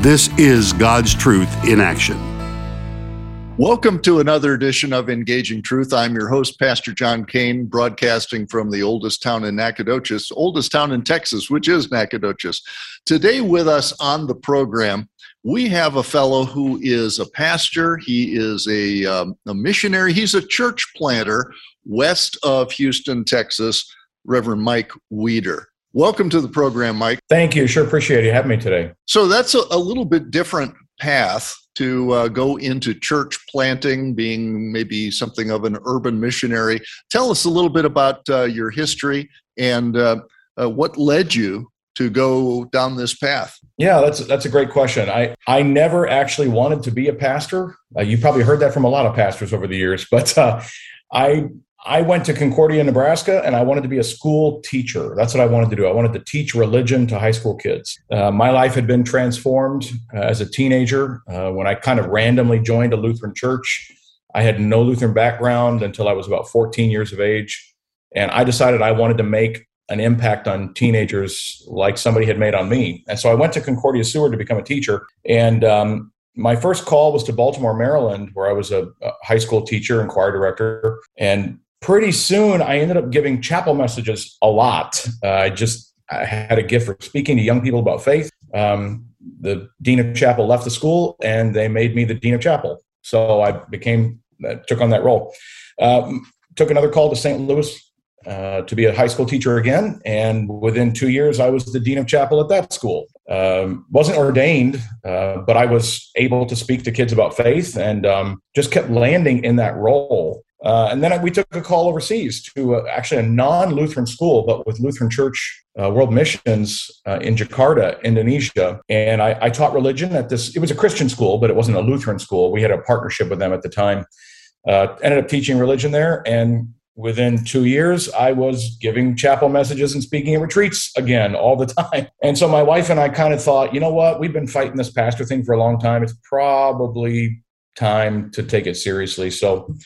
This is God's Truth in Action. Welcome to another edition of Engaging Truth. I'm your host, Pastor John Kane, broadcasting from the oldest town in Nacogdoches, oldest town in Texas, which is Nacogdoches. Today, with us on the program, we have a fellow who is a pastor, he is a, um, a missionary, he's a church planter west of Houston, Texas, Reverend Mike Weeder. Welcome to the program, Mike. Thank you. Sure appreciate you having me today. So that's a, a little bit different path to uh, go into church planting, being maybe something of an urban missionary. Tell us a little bit about uh, your history and uh, uh what led you to go down this path. Yeah, that's that's a great question. I I never actually wanted to be a pastor. Uh, you probably heard that from a lot of pastors over the years, but uh, I I went to Concordia, Nebraska, and I wanted to be a school teacher. That's what I wanted to do. I wanted to teach religion to high school kids. Uh, my life had been transformed uh, as a teenager uh, when I kind of randomly joined a Lutheran church. I had no Lutheran background until I was about 14 years of age. And I decided I wanted to make an impact on teenagers like somebody had made on me. And so I went to Concordia Seward to become a teacher. And um, my first call was to Baltimore, Maryland, where I was a, a high school teacher and choir director. And pretty soon I ended up giving chapel messages a lot. Uh, I just I had a gift for speaking to young people about faith. Um, the dean of chapel left the school, and they made me the dean of chapel. So I became uh, took on that role. Um, took another call to St. Louis uh, to be a high school teacher again, and within two years, I was the dean of chapel at that school. Um, wasn't ordained, uh, but I was able to speak to kids about faith, and um, just kept landing in that role. Uh, and then we took a call overseas to uh, actually a non Lutheran school, but with Lutheran Church uh, World Missions uh, in Jakarta, Indonesia. And I, I, taught religion at this, it was a Christian school, but it wasn't a Lutheran school. We had a partnership with them at the time. Uh, ended up teaching religion there. And within two years, I was giving chapel messages and speaking at retreats again all the time. And so my wife and I kind of thought, you know what? We've been fighting this pastor thing for a long time. It's probably time to take it seriously. So,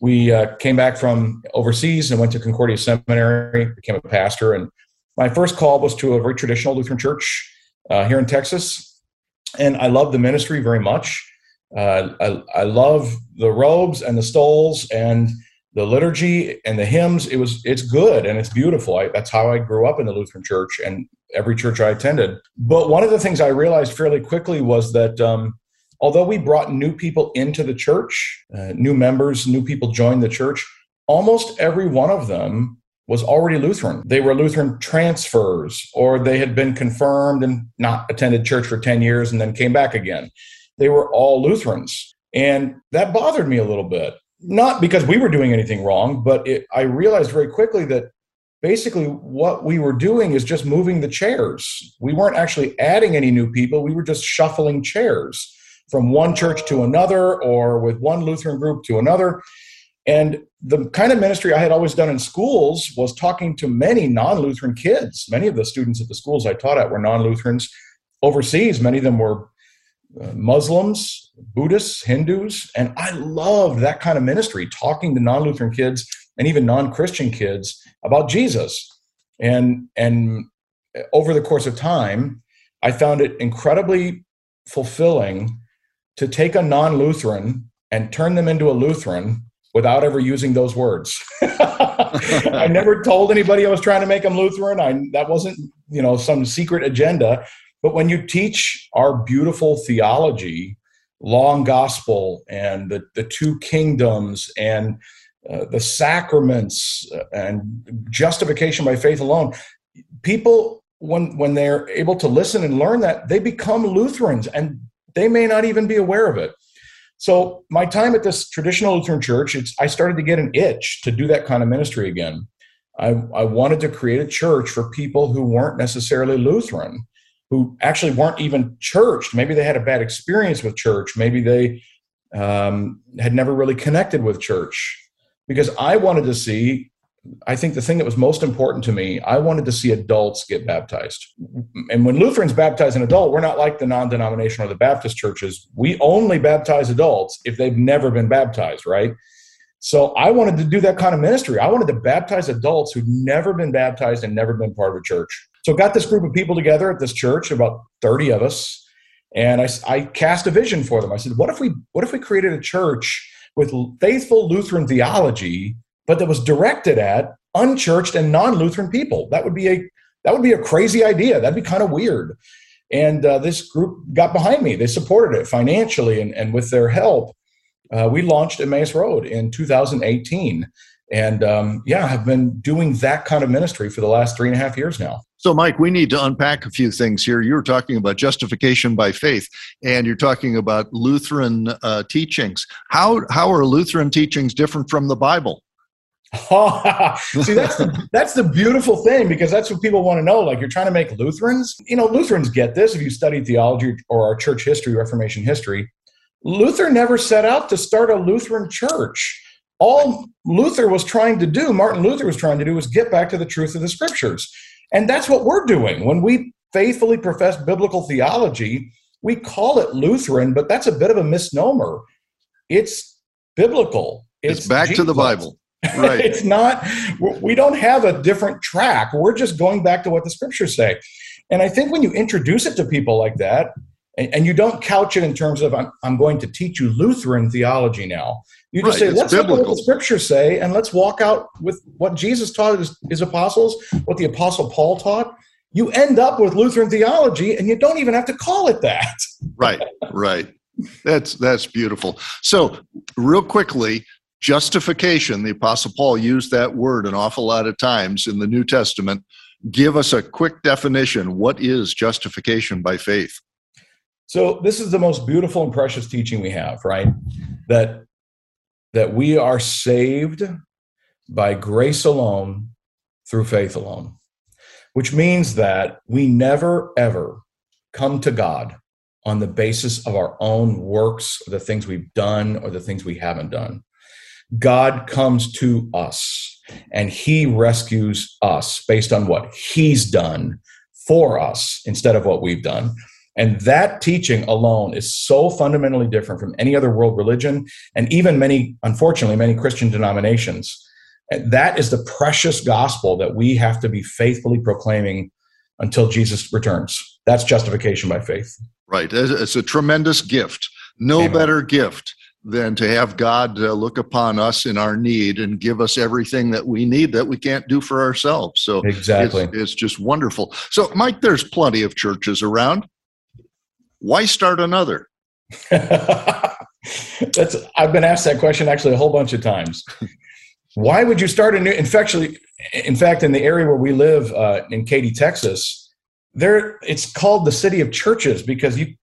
we uh, came back from overseas and went to Concordia Seminary, became a pastor. And my first call was to a very traditional Lutheran church uh, here in Texas. And I love the ministry very much. Uh, I, I love the robes and the stoles and the liturgy and the hymns. It was it's good and it's beautiful. I, that's how I grew up in the Lutheran church and every church I attended. But one of the things I realized fairly quickly was that um, although we brought new people into the church, uh, new members, new people joined the church, almost every one of them was already Lutheran. They were Lutheran transfers, or they had been confirmed and not attended church for 10 years and then came back again. They were all Lutherans. And that bothered me a little bit. Not because we were doing anything wrong, but it, I realized very quickly that basically what we were doing is just moving the chairs. We weren't actually adding any new people, we were just shuffling chairs from one church to another or with one Lutheran group to another. And the kind of ministry I had always done in schools was talking to many non Lutheran kids. Many of the students at the schools I taught at were non Lutherans. Overseas, many of them were uh, Muslims, Buddhists, Hindus. And I loved that kind of ministry, talking to non Lutheran kids and even non Christian kids about Jesus. And, and over the course of time, I found it incredibly fulfilling to take a non Lutheran and turn them into a Lutheran without ever using those words. I never told anybody I was trying to make them Lutheran. I, that wasn't, you know, some secret agenda. But when you teach our beautiful theology, long gospel, and the, the two kingdoms, and uh, the sacraments, uh, and justification by faith alone, people, when, when they're able to listen and learn that, they become Lutherans. And they may not even be aware of it. So my time at this traditional Lutheran church, I started to get an itch to do that kind of ministry again. I, I wanted to create a church for people who weren't necessarily Lutheran. who actually weren't even churched. Maybe they had a bad experience with church. Maybe they um, had never really connected with church. Because I wanted to see, I think the thing that was most important to me, I wanted to see adults get baptized. And when Lutherans baptize an adult, we're not like the non denominational or the Baptist churches. We only baptize adults if they've never been baptized, right? So I wanted to do that kind of ministry. I wanted to baptize adults who'd never been baptized and never been part of a church. So got this group of people together at this church, about 30 of us, and I, I cast a vision for them. I said, what if we what if we created a church with faithful Lutheran theology, but that was directed at unchurched and non-Lutheran people? That would be a that would be a crazy idea. That'd be kind of weird. And uh, this group got behind me. They supported it financially and, and with their help uh, we launched Emmaus Road in 2018. And um, yeah, I've been doing that kind of ministry for the last three and a half years now. So, Mike, we need to unpack a few things here. You were talking about justification by faith, and you're talking about Lutheran uh, teachings. How how are Lutheran teachings different from the Bible? See, that's the, that's the beautiful thing because that's what people want to know. Like, you're trying to make Lutherans, you know, Lutherans get this if you study theology or our church history, Reformation history. Luther never set out to start a Lutheran church. All Luther was trying to do, Martin Luther was trying to do, was get back to the truth of the scriptures. And that's what we're doing. When we faithfully profess biblical theology, we call it Lutheran, but that's a bit of a misnomer. It's biblical. It's, it's back Jesus. to the Bible. Right. it's not, we don't have a different track. We're just going back to what the scriptures say. And I think when you introduce it to people like that, and, and, you don't couch it in terms of I'm, I'm going to teach you Lutheran theology now. You just right, say, let's look at what the scriptures say, and let's walk out with what Jesus taught his, his apostles, what the apostle Paul taught. You end up with Lutheran theology, and you don't even have to call it that. right, right. That's that's beautiful. So, real quickly, justification. The apostle Paul used that word an awful lot of times in the New Testament. Give us a quick definition. What is justification by faith? So this is the most beautiful and precious teaching we have, right? That that we are saved by grace alone through faith alone. Which means that we never ever come to God on the basis of our own works, the things we've done or the things we haven't done. God comes to us and he rescues us based on what he's done for us instead of what we've done. And that teaching alone is so fundamentally different from any other world religion and even many, unfortunately, many Christian denominations. That is the precious gospel that we have to be faithfully proclaiming until Jesus returns. That's justification by faith. Right. It's a tremendous gift. No Amen. better gift than to have God uh, look upon us in our need and give us everything that we need that we can't do for ourselves. So exactly, it's, it's just wonderful. So, Mike, there's plenty of churches around why start another? That's I've been asked that question actually a whole bunch of times. Why would you start a new? In fact, in fact, in the area where we live uh, in Katy, Texas, there it's called the city of churches because you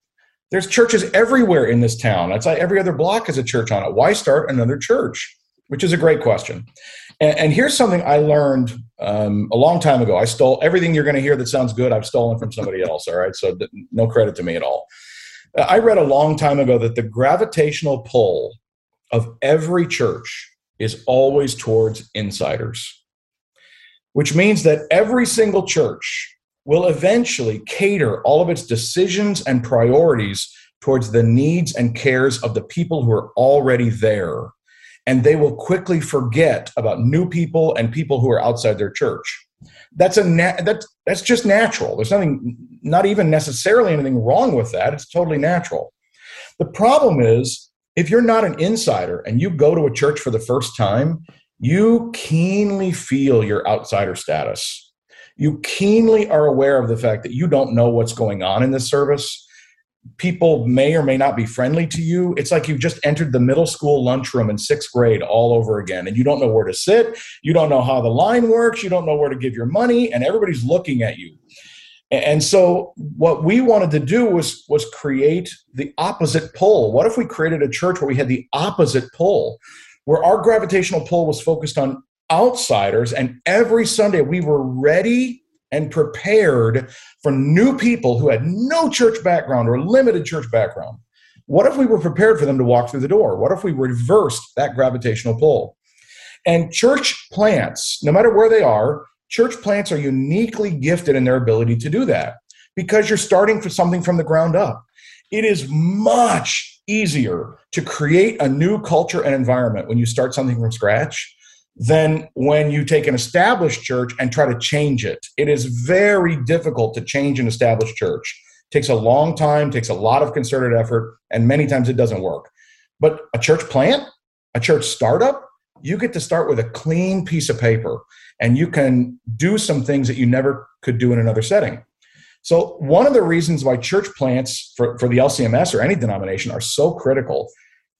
there's churches everywhere in this town. That's like every other block has a church on it. Why start another church? Which is a great question. And, and here's something I learned um, a long time ago. I stole everything you're going to hear that sounds good. I've stolen from somebody else. All right, so no credit to me at all. I read a long time ago that the gravitational pull of every church is always towards insiders, which means that every single church will eventually cater all of its decisions and priorities towards the needs and cares of the people who are already there and they will quickly forget about new people and people who are outside their church. That's a na- that's that's just natural. There's nothing, not even necessarily anything wrong with that. It's totally natural. The problem is if you're not an insider and you go to a church for the first time, you keenly feel your outsider status. You keenly are aware of the fact that you don't know what's going on in this service people may or may not be friendly to you. It's like you've just entered the middle school lunchroom in sixth grade all over again, and you don't know where to sit. You don't know how the line works. You don't know where to give your money, and everybody's looking at you. And so, what we wanted to do was was create the opposite pull. What if we created a church where we had the opposite pull, where our gravitational pull was focused on outsiders, and every Sunday we were ready and prepared for new people who had no church background or limited church background? What if we were prepared for them to walk through the door? What if we reversed that gravitational pull? And church plants, no matter where they are, church plants are uniquely gifted in their ability to do that because you're starting for something from the ground up. It is much easier to create a new culture and environment when you start something from scratch than when you take an established church and try to change it. It is very difficult to change an established church. It takes a long time, takes a lot of concerted effort, and many times it doesn't work. But a church plant, a church startup, you get to start with a clean piece of paper and you can do some things that you never could do in another setting. So, one of the reasons why church plants for, for the LCMS or any denomination are so critical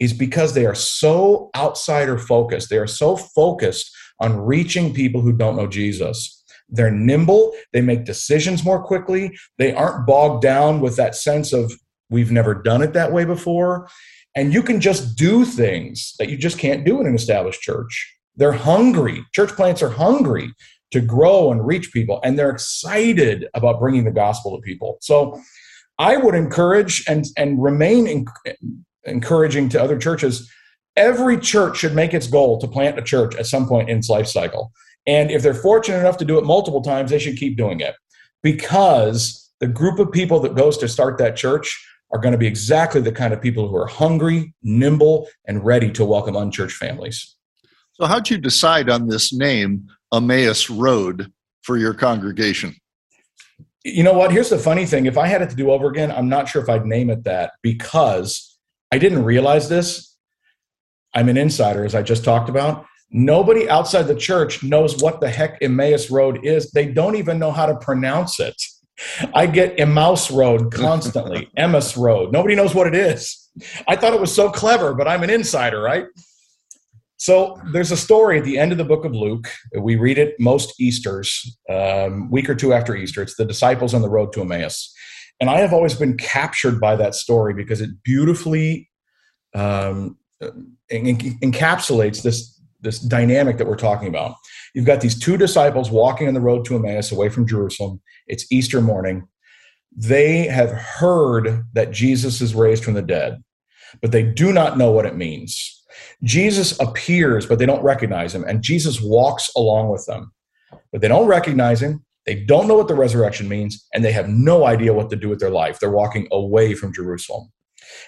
is because they are so outsider focused. They are so focused on reaching people who don't know Jesus. They're nimble, they make decisions more quickly, they aren't bogged down with that sense of we've never done it that way before. And you can just do things that you just can't do in an established church. They're hungry. Church plants are hungry to grow and reach people, and they're excited about bringing the gospel to people. So I would encourage and, and remain in, encouraging to other churches every church should make its goal to plant a church at some point in its life cycle. And if they're fortunate enough to do it multiple times, they should keep doing it because the group of people that goes to start that church are going to be exactly the kind of people who are hungry, nimble, and ready to welcome unchurched families. So, how'd you decide on this name, Emmaus Road, for your congregation? You know what? Here's the funny thing. If I had it to do over again, I'm not sure if I'd name it that because I didn't realize this. I'm an insider, as I just talked about. Nobody outside the church knows what the heck Emmaus Road is. They don't even know how to pronounce it. I get Emmaus Road constantly, Emmaus Road. Nobody knows what it is. I thought it was so clever, but I'm an insider, right? So there's a story at the end of the book of Luke. We read it most Easter's, um, week or two after Easter. It's the disciples on the road to Emmaus. And I have always been captured by that story because it beautifully um, encapsulates this, this dynamic that we're talking about. You've got these two disciples walking on the road to Emmaus away from Jerusalem. It's Easter morning. They have heard that Jesus is raised from the dead, but they do not know what it means Jesus appears, but they don't recognize him. And Jesus walks along with them, but they don't recognize him. They don't know what the resurrection means, and they have no idea what to do with their life. They're walking away from Jerusalem.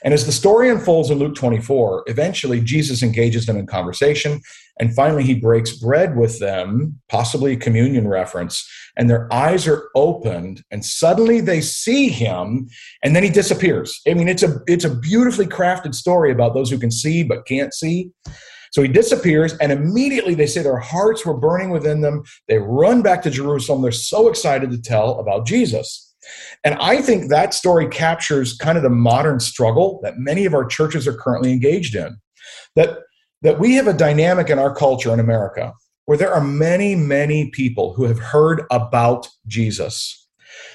And as the story unfolds in Luke 24, eventually Jesus engages them in conversation. And finally, he breaks bread with them, possibly a communion reference, and their eyes are opened. And suddenly they see him, and then he disappears. I mean, it's a, it's a beautifully crafted story about those who can see but can't see. So he disappears, and immediately they say their hearts were burning within them. They run back to Jerusalem. They're so excited to tell about Jesus. And I think that story captures kind of the modern struggle that many of our churches are currently engaged in. That, that we have a dynamic in our culture in America where there are many, many people who have heard about Jesus.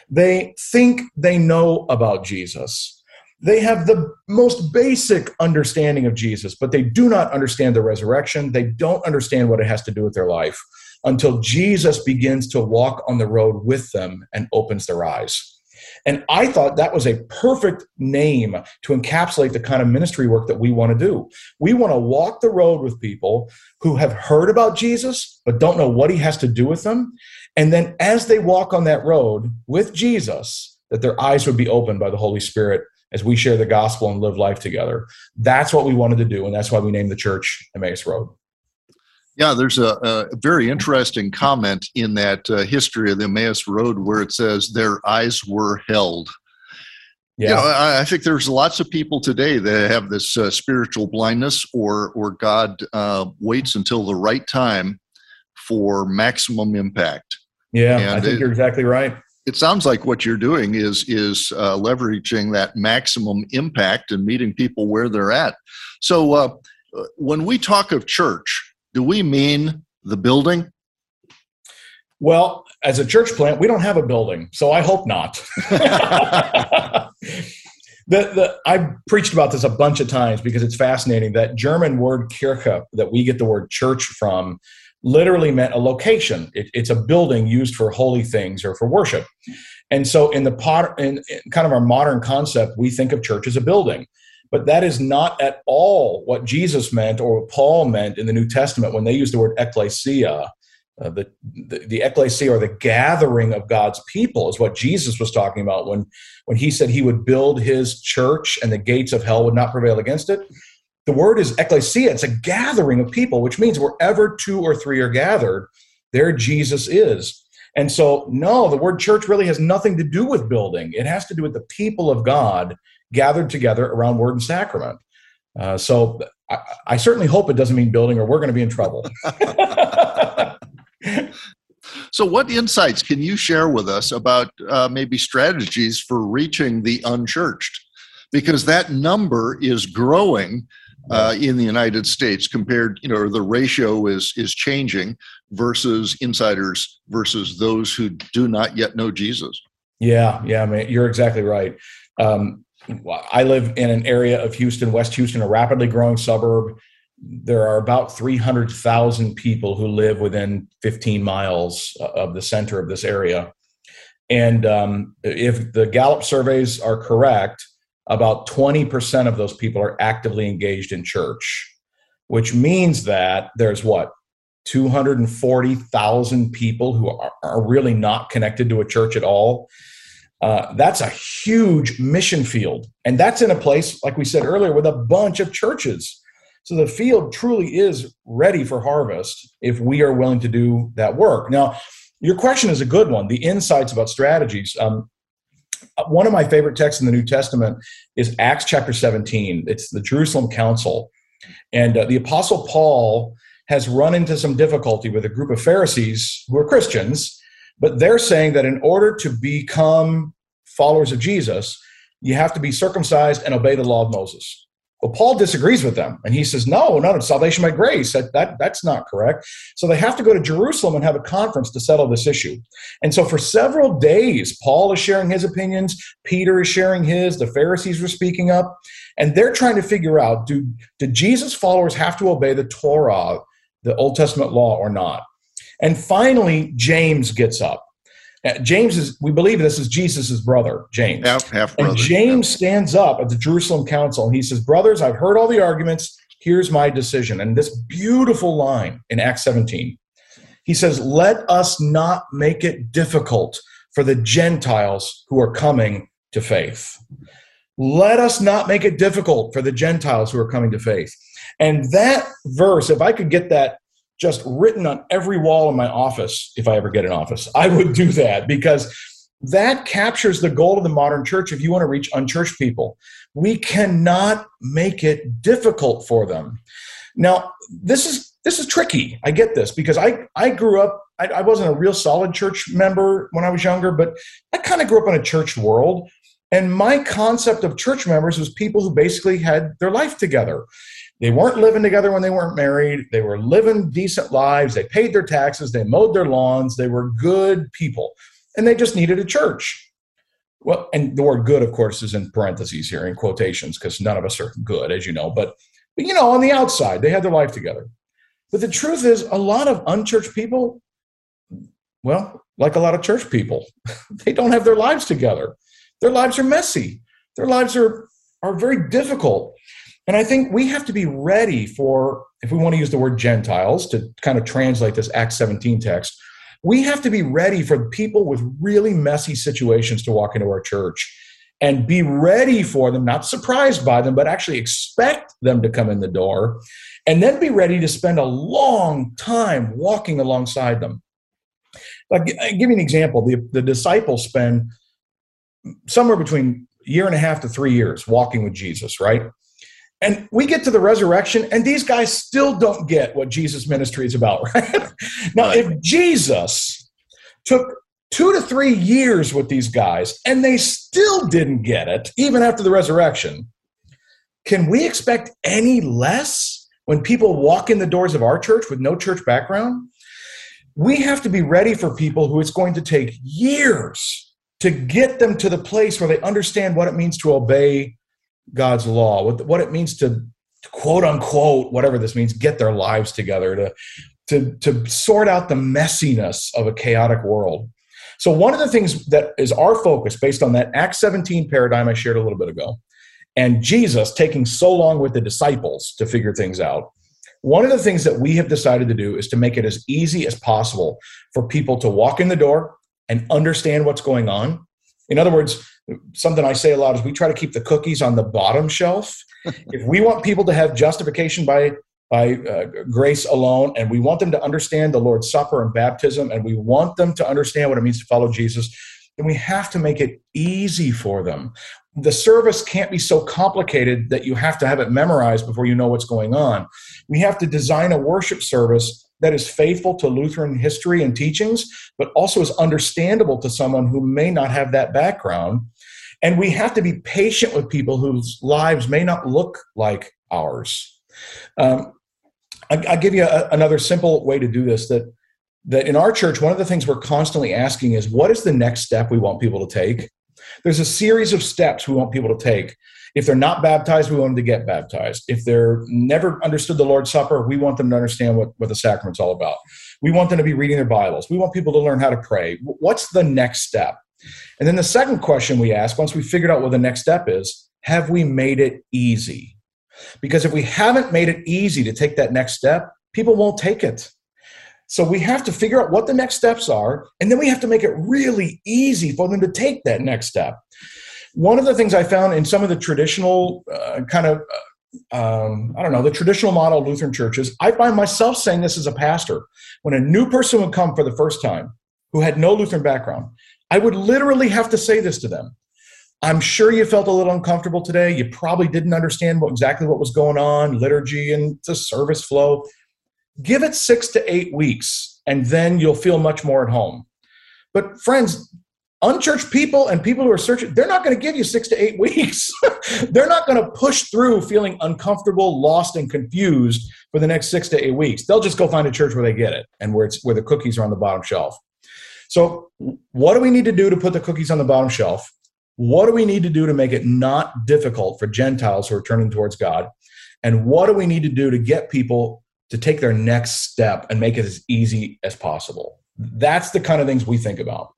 They think they know about Jesus. They have the most basic understanding of Jesus, but they do not understand the resurrection. They don't understand what it has to do with their life until Jesus begins to walk on the road with them and opens their eyes. And I thought that was a perfect name to encapsulate the kind of ministry work that we want to do. We want to walk the road with people who have heard about Jesus, but don't know what he has to do with them. And then as they walk on that road with Jesus, that their eyes would be opened by the Holy Spirit as we share the gospel and live life together. That's what we wanted to do. And that's why we named the church Emmaus Road. Yeah, there's a, a, very interesting comment in that uh, history of the Emmaus Road where it says their eyes were held. Yeah, you know, I, I, think there's lots of people today that have this uh, spiritual blindness, or or God uh, waits until the right time for maximum impact. Yeah, and I think it, you're exactly right. It sounds like what you're doing is is uh, leveraging that maximum impact and meeting people where they're at. So uh, when we talk of church, do we mean the building? Well, as a church plant, we don't have a building, so I hope not. the, the, I've preached about this a bunch of times because it's fascinating. That German word Kirche, that we get the word church from, literally meant a location. It, it's a building used for holy things or for worship. And so, in the pot, in, in kind of our modern concept, we think of church as a building. But that is not at all what Jesus meant or what Paul meant in the New Testament when they used the word ecclesia. Uh, the, the, the ecclesia or the gathering of God's people is what Jesus was talking about when, when he said he would build his church and the gates of hell would not prevail against it. The word is ecclesia, it's a gathering of people, which means wherever two or three are gathered, there Jesus is. And so, no, the word church really has nothing to do with building. It has to do with the people of God gathered together around word and sacrament. Uh, so I, I, certainly hope it doesn't mean building or we're going to be in trouble. so, what insights can you share with us about uh, maybe strategies for reaching the unchurched? Because that number is growing uh, in the United States compared, you know, the ratio is is changing versus insiders versus those who do not yet know Jesus. Yeah, yeah, man, you're exactly right. Um, I live in an area of Houston, West Houston, a rapidly growing suburb. There are about 300,000 people who live within 15 miles of the center of this area. And um, if the Gallup surveys are correct, about 20% of those people are actively engaged in church, which means that there's what? 240,000 people who are, are really not connected to a church at all. Uh, that's a huge mission field. And that's in a place, like we said earlier, with a bunch of churches. So the field truly is ready for harvest if we are willing to do that work. Now, your question is a good one the insights about strategies. Um, one of my favorite texts in the New Testament is Acts chapter 17. It's the Jerusalem Council. And uh, the Apostle Paul has run into some difficulty with a group of Pharisees who are Christians but they're saying that in order to become followers of Jesus, you have to be circumcised and obey the law of Moses. Well, Paul disagrees with them, and he says, "No, no, it's salvation by grace. That, that that's not correct." So they have to go to Jerusalem and have a conference to settle this issue. And so for several days, Paul is sharing his opinions, Peter is sharing his, the Pharisees were speaking up, and they're trying to figure out: do do Jesus followers have to obey the Torah, the Old Testament law, or not? And finally, James gets up. Uh, James is, we believe this is Jesus' brother, James. Half, half brother. And James stands up at the Jerusalem Council and he says, Brothers, I've heard all the arguments. Here's my decision. And this beautiful line in Acts 17 he says, Let us not make it difficult for the Gentiles who are coming to faith. Let us not make it difficult for the Gentiles who are coming to faith. And that verse, if I could get that just written on every wall in my office if I ever get an office. I would do that because that captures the goal of the modern church if you want to reach unchurched people. We cannot make it difficult for them. Now, this is this is tricky. I get this because I I grew up. I, I wasn't a real solid church member when I was younger, but I kind of grew up in a church world. And my concept of church members was people who basically had their life together. They weren't living together when they weren't married. They were living decent lives. They paid their taxes. They mowed their lawns. They were good people. And they just needed a church. Well, and the word good, of course, is in parentheses here in quotations because none of us are good, as you know. But, but, you know, on the outside, they had their life together. But the truth is, a lot of unchurched people, well, like a lot of church people, they don't have their lives together. Their lives are messy. Their lives are, are very difficult. And I think we have to be ready for, if we want to use the word Gentiles to kind of translate this Acts 17 text, we have to be ready for people with really messy situations to walk into our church and be ready for them, not surprised by them, but actually expect them to come in the door and then be ready to spend a long time walking alongside them. Like, I'll give you an example. The, the disciples spend somewhere between year and a half to three years walking with Jesus, right? And we get to the resurrection, and these guys still don't get what Jesus' ministry is about, right? now, right. if Jesus took two to three years with these guys and they still didn't get it, even after the resurrection, can we expect any less when people walk in the doors of our church with no church background? We have to be ready for people who it's going to take years to get them to the place where they understand what it means to obey God's law, what, what it means to, quote unquote, whatever this means, get their lives together, to, to, to sort out the messiness of a chaotic world. So, one of the things that is our focus based on that Acts 17 paradigm I shared a little bit ago, and Jesus taking so long with the disciples to figure things out, one of the things that we have decided to do is to make it as easy as possible for people to walk in the door and understand what's going on. In other words, something I say a lot is we try to keep the cookies on the bottom shelf. if we want people to have justification by by uh, grace alone, and we want them to understand the Lord's Supper and baptism, and we want them to understand what it means to follow Jesus, then we have to make it easy for them. The service can't be so complicated that you have to have it memorized before you know what's going on. We have to design a worship service that is faithful to Lutheran history and teachings, but also is understandable to someone who may not have that background. And we have to be patient with people whose lives may not look like ours. Um, I, will give you a, another simple way to do this. That that in our church, one of the things we're constantly asking is, what is the next step we want people to take? There's a series of steps we want people to take. If they're not baptized, we want them to get baptized. If they're never understood the Lord's Supper, we want them to understand what, what the sacrament's all about. We want them to be reading their Bibles. We want people to learn how to pray. What's the next step? And then the second question we ask, once we figured out what the next step is, have we made it easy? Because if we haven't made it easy to take that next step, people won't take it. So we have to figure out what the next steps are, and then we have to make it really easy for them to take that next step. One of the things I found in some of the traditional uh, kind of, uh, um, I don't know, the traditional model of Lutheran churches, I find myself saying this as a pastor. When a new person would come for the first time who had no Lutheran background, I would literally have to say this to them I'm sure you felt a little uncomfortable today. You probably didn't understand what, exactly what was going on, liturgy and the service flow. Give it six to eight weeks, and then you'll feel much more at home. But, friends, unchurched people and people who are searching, they're not going to give you six to eight weeks. they're not going to push through feeling uncomfortable, lost, and confused for the next six to eight weeks. They'll just go find a church where they get it and where it's where the cookies are on the bottom shelf. So, what do we need to do to put the cookies on the bottom shelf? What do we need to do to make it not difficult for Gentiles who are turning towards God? And what do we need to do to get people to take their next step and make it as easy as possible? That's the kind of things we think about.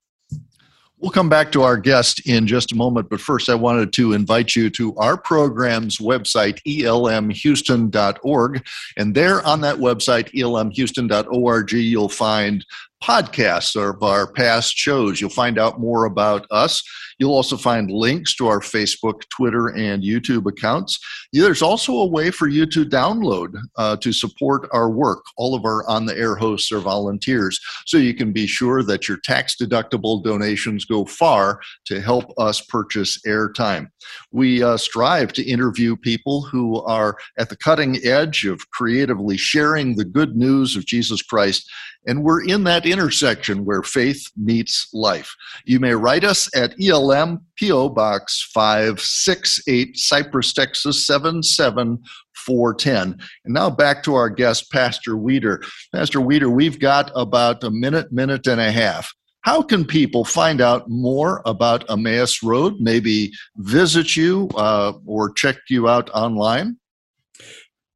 We'll come back to our guest in just a moment, but first I wanted to invite you to our program's website, elmhouston.org. And there on that website, elmhouston.org, you'll find podcasts of our past shows. You'll find out more about us. You'll also find links to our Facebook, Twitter, and YouTube accounts. There's also a way for you to download uh, to support our work. All of our on the air hosts are volunteers, so you can be sure that your tax deductible donations go far to help us purchase airtime. We uh, strive to interview people who are at the cutting edge of creatively sharing the good news of Jesus Christ and we're in that intersection where faith meets life. You may write us at ELM PO Box 568 Cypress, Texas 77410. And now back to our guest, Pastor Weeder. Pastor Weeder, we've got about a minute, minute and a half. How can people find out more about Emmaus Road? Maybe visit you uh, or check you out online?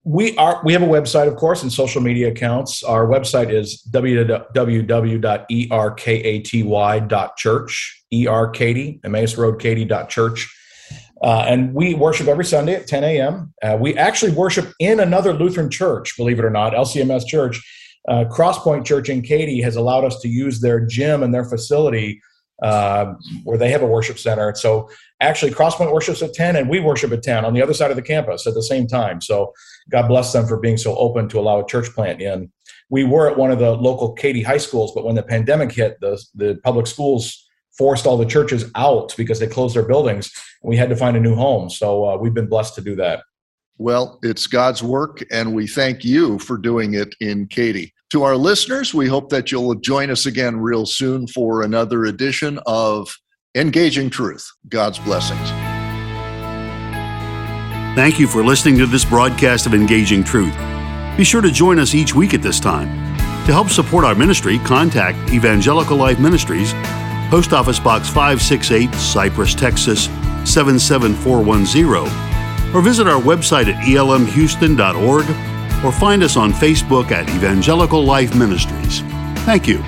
We are we have a website of course and social media accounts. Our website is www.erkaty.church erkaty emmaus road katy.church uh, and we worship every sunday at 10 a.m uh, we actually worship in another lutheran church believe it or not lcms church. Uh, crosspoint church in katy has allowed us to use their gym and their facility uh, where they have a worship center. So actually crosspoint worships at 10 and we worship at 10 on the other side of the campus at the same time. So God bless them for being so open to allow a church plant in. We were at one of the local Katy high schools, but when the pandemic hit, the, the public schools forced all the churches out because they closed their buildings. We had to find a new home. So uh, we've been blessed to do that. Well, it's God's work, and we thank you for doing it in Katy. To our listeners, we hope that you'll join us again real soon for another edition of Engaging Truth. God's blessings. Thank you for listening to this broadcast of Engaging Truth. Be sure to join us each week at this time. To help support our ministry, contact Evangelical Life Ministries, Post Office Box 568, Cypress, Texas 77410, or visit our website at elmhouston.org or find us on Facebook at Evangelical Life Ministries. Thank you.